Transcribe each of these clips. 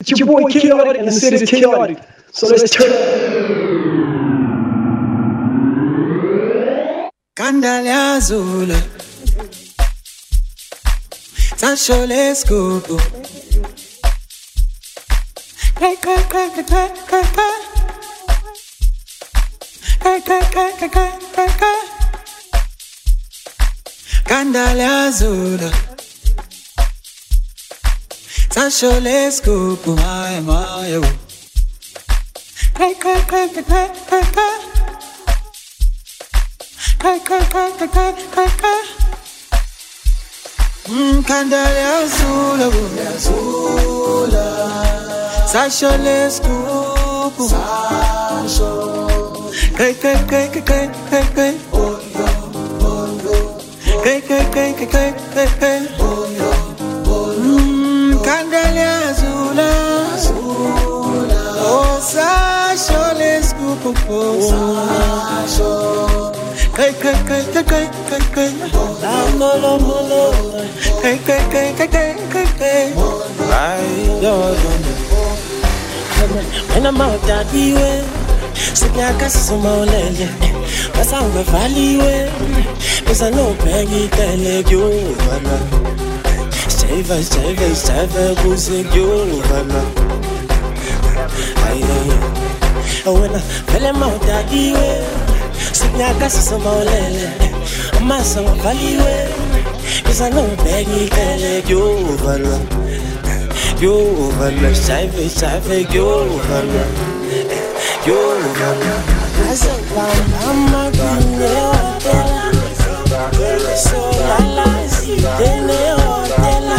It's your boy Kyotic and the city's chaotic. So let's turn. Kandalazula Sancho l'escopo Hey, hey, hey, Kandalazula Sancho l'escopo My, my, oh Hey, hey, hey, hey, hey, hey, hey. Hey, hey, hey, hey, hey, hey, hey. Mm, Kandale azula, azula. Sasho l'escupo. Sasho. Hey, hey, hey, hey, hey, hey, hey. Hey, hey, hey, hey, hey, hey, hey. Mm, Oh, Sasho l'escupo. Sasho. Hey, hey, hey, hey, hey, hey, hey. Lamolo, molo. Hey, hey, hey, hey, hey, hey, hey. Ay, yo, yo, When I'm out that way, sinyaka sisomolele masango valiwe besa no bhengi tele stave, stave kuze kyovana Aye, wena vele mawudakiwe sinyaka sisomolele masango valiwe besa no bhengi tele kyovana Kyovana, stave, stave kyovana Kyovana Azobamba kune hotela Solala zidene hotela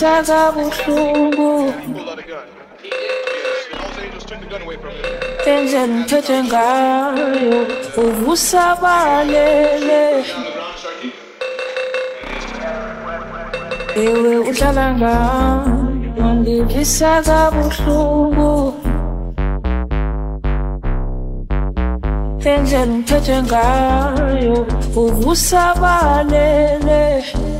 ngivisa kabuhlungu. Indlela ngiphethe ngayo uvusabalele ewe uhlala ngami ungivisa kabuhlungu. Indlela ngiphethe ngayo uvusabalele I'm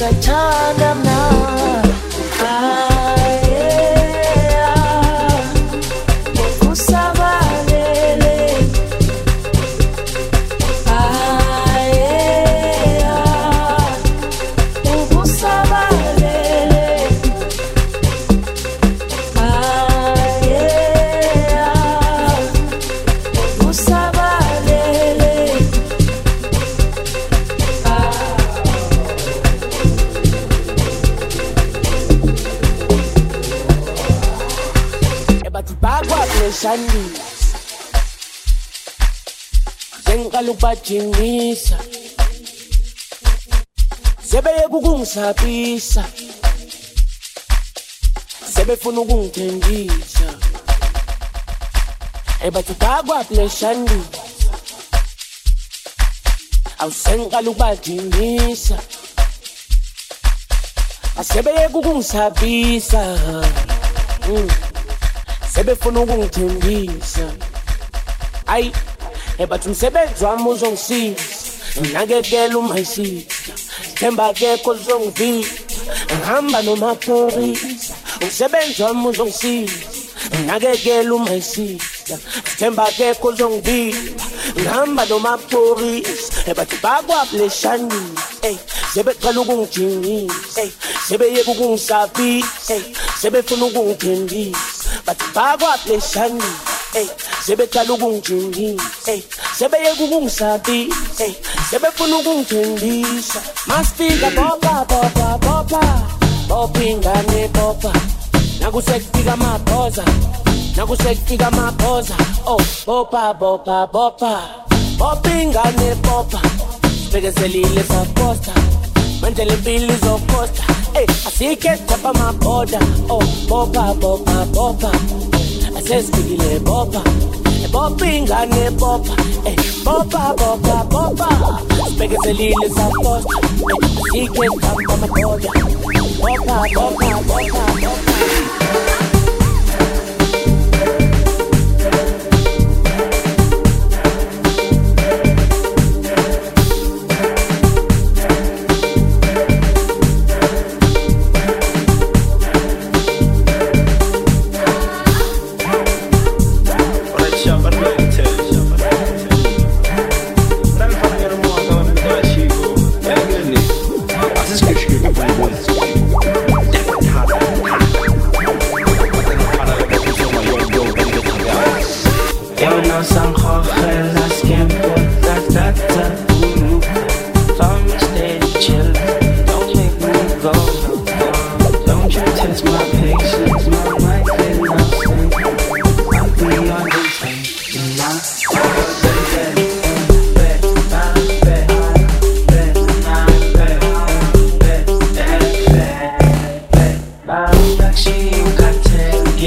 Ngisathanda mna. Ah, leshandisa sengiqala ukubajingisa sebeyeke ukungisabisa sebefuna ukungithembisa ebathi bakwapleshandisa awusengiqala ukubajingisa asebeyeke ukungisabisa Mm. Sebefuna ukungithembisa ayi eh, ebathi umsebenzi wami uzongisiza. Nginakekela umayisisa themba kekho uzongivisa ngihamba nomaphorisa. Umsebenzi wami uzongisiza. Nginakekela umayisisa themba kekho uzongivisa ngihamba nomaphorisa. Eh, ebathi bakwapleshanisa ey eh, sebeqala ukungijingisa ey sebeyeka ukungisabisa sebefuna ukungithembisa bathi bakwapleshanisa ey sebeqala ukungijingisa ey sebeyeka ukungisabisa ey sebefuna ukungithembisa masifika bopa bopa bopa bopa ingane bopa nakusekufika amabhoza nakusekufika amabhoza oh bopa bopa bopa bopa ingane bopa sibekezelile saposta manje oh, le mpilo izoposta ey asike chapa amabhoda oh bopa bopa bopa asesifikile bopa bopa ingane bopa ey bopa bopa bopa sibekezelile saposta ey asike chapa amabhoda bopa bopa bopa bopa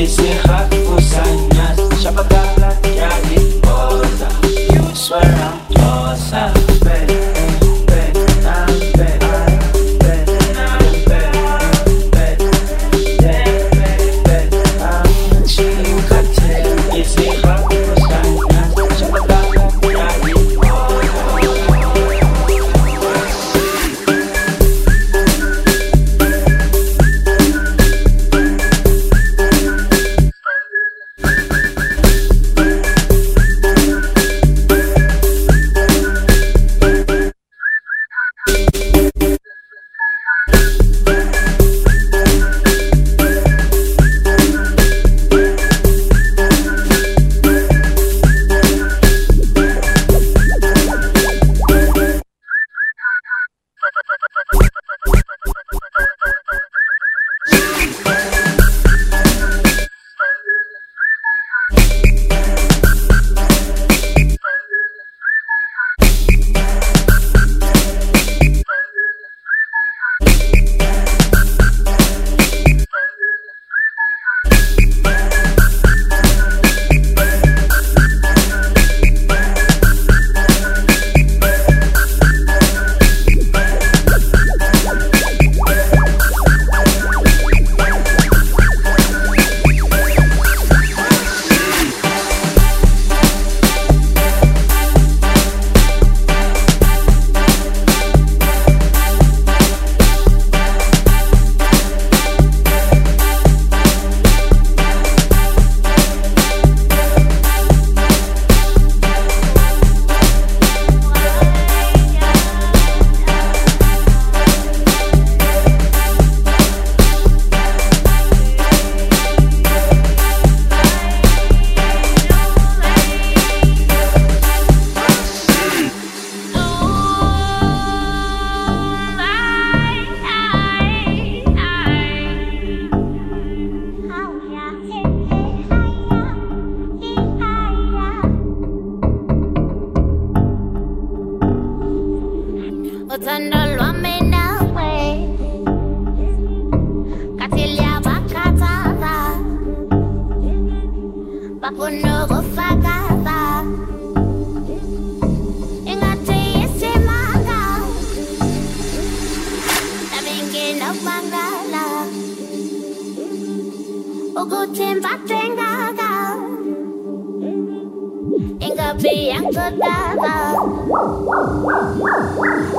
Swear I'm awesome. Ikapi yang pertama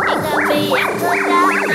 Ikapi yang pertama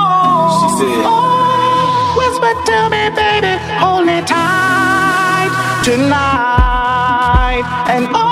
She said, oh, whisper to me, baby, hold me tight tonight. And oh,